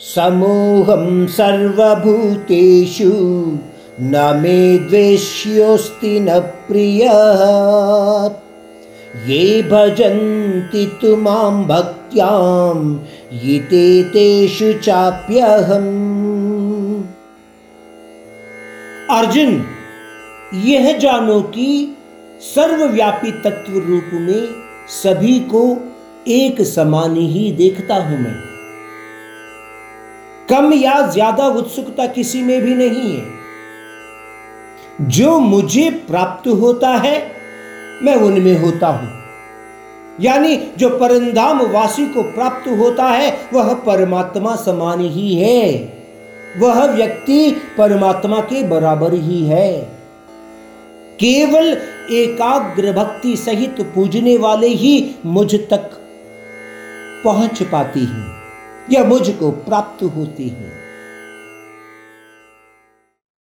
समूहं सर्वभूतेषु न मे द्वेष्योऽस्ति न प्रियः। ये भजन्ति तु माँ भक्त्यां यिते तेषु चाप्यहम्। अर्जुन, यह जानो कि सर्वव्यापी तत्व रूप में सभी को एक समान ही देखता हूँ मैं। कम या ज़्यादा उत्सुकता किसी में भी नहीं है। जो मुझे प्राप्त होता है, मैं उनमें होता हूँ। यानी जो परंदाम वासी को प्राप्त होता है, वह परमात्मा समान ही है। वह व्यक्ति परमात्मा के बराबर ही है। केवल एकाग्र भक्ति सहित पूजने वाले ही मुझ तक पहुँच पाती हैं। या मुझको प्राप्त होती हैं।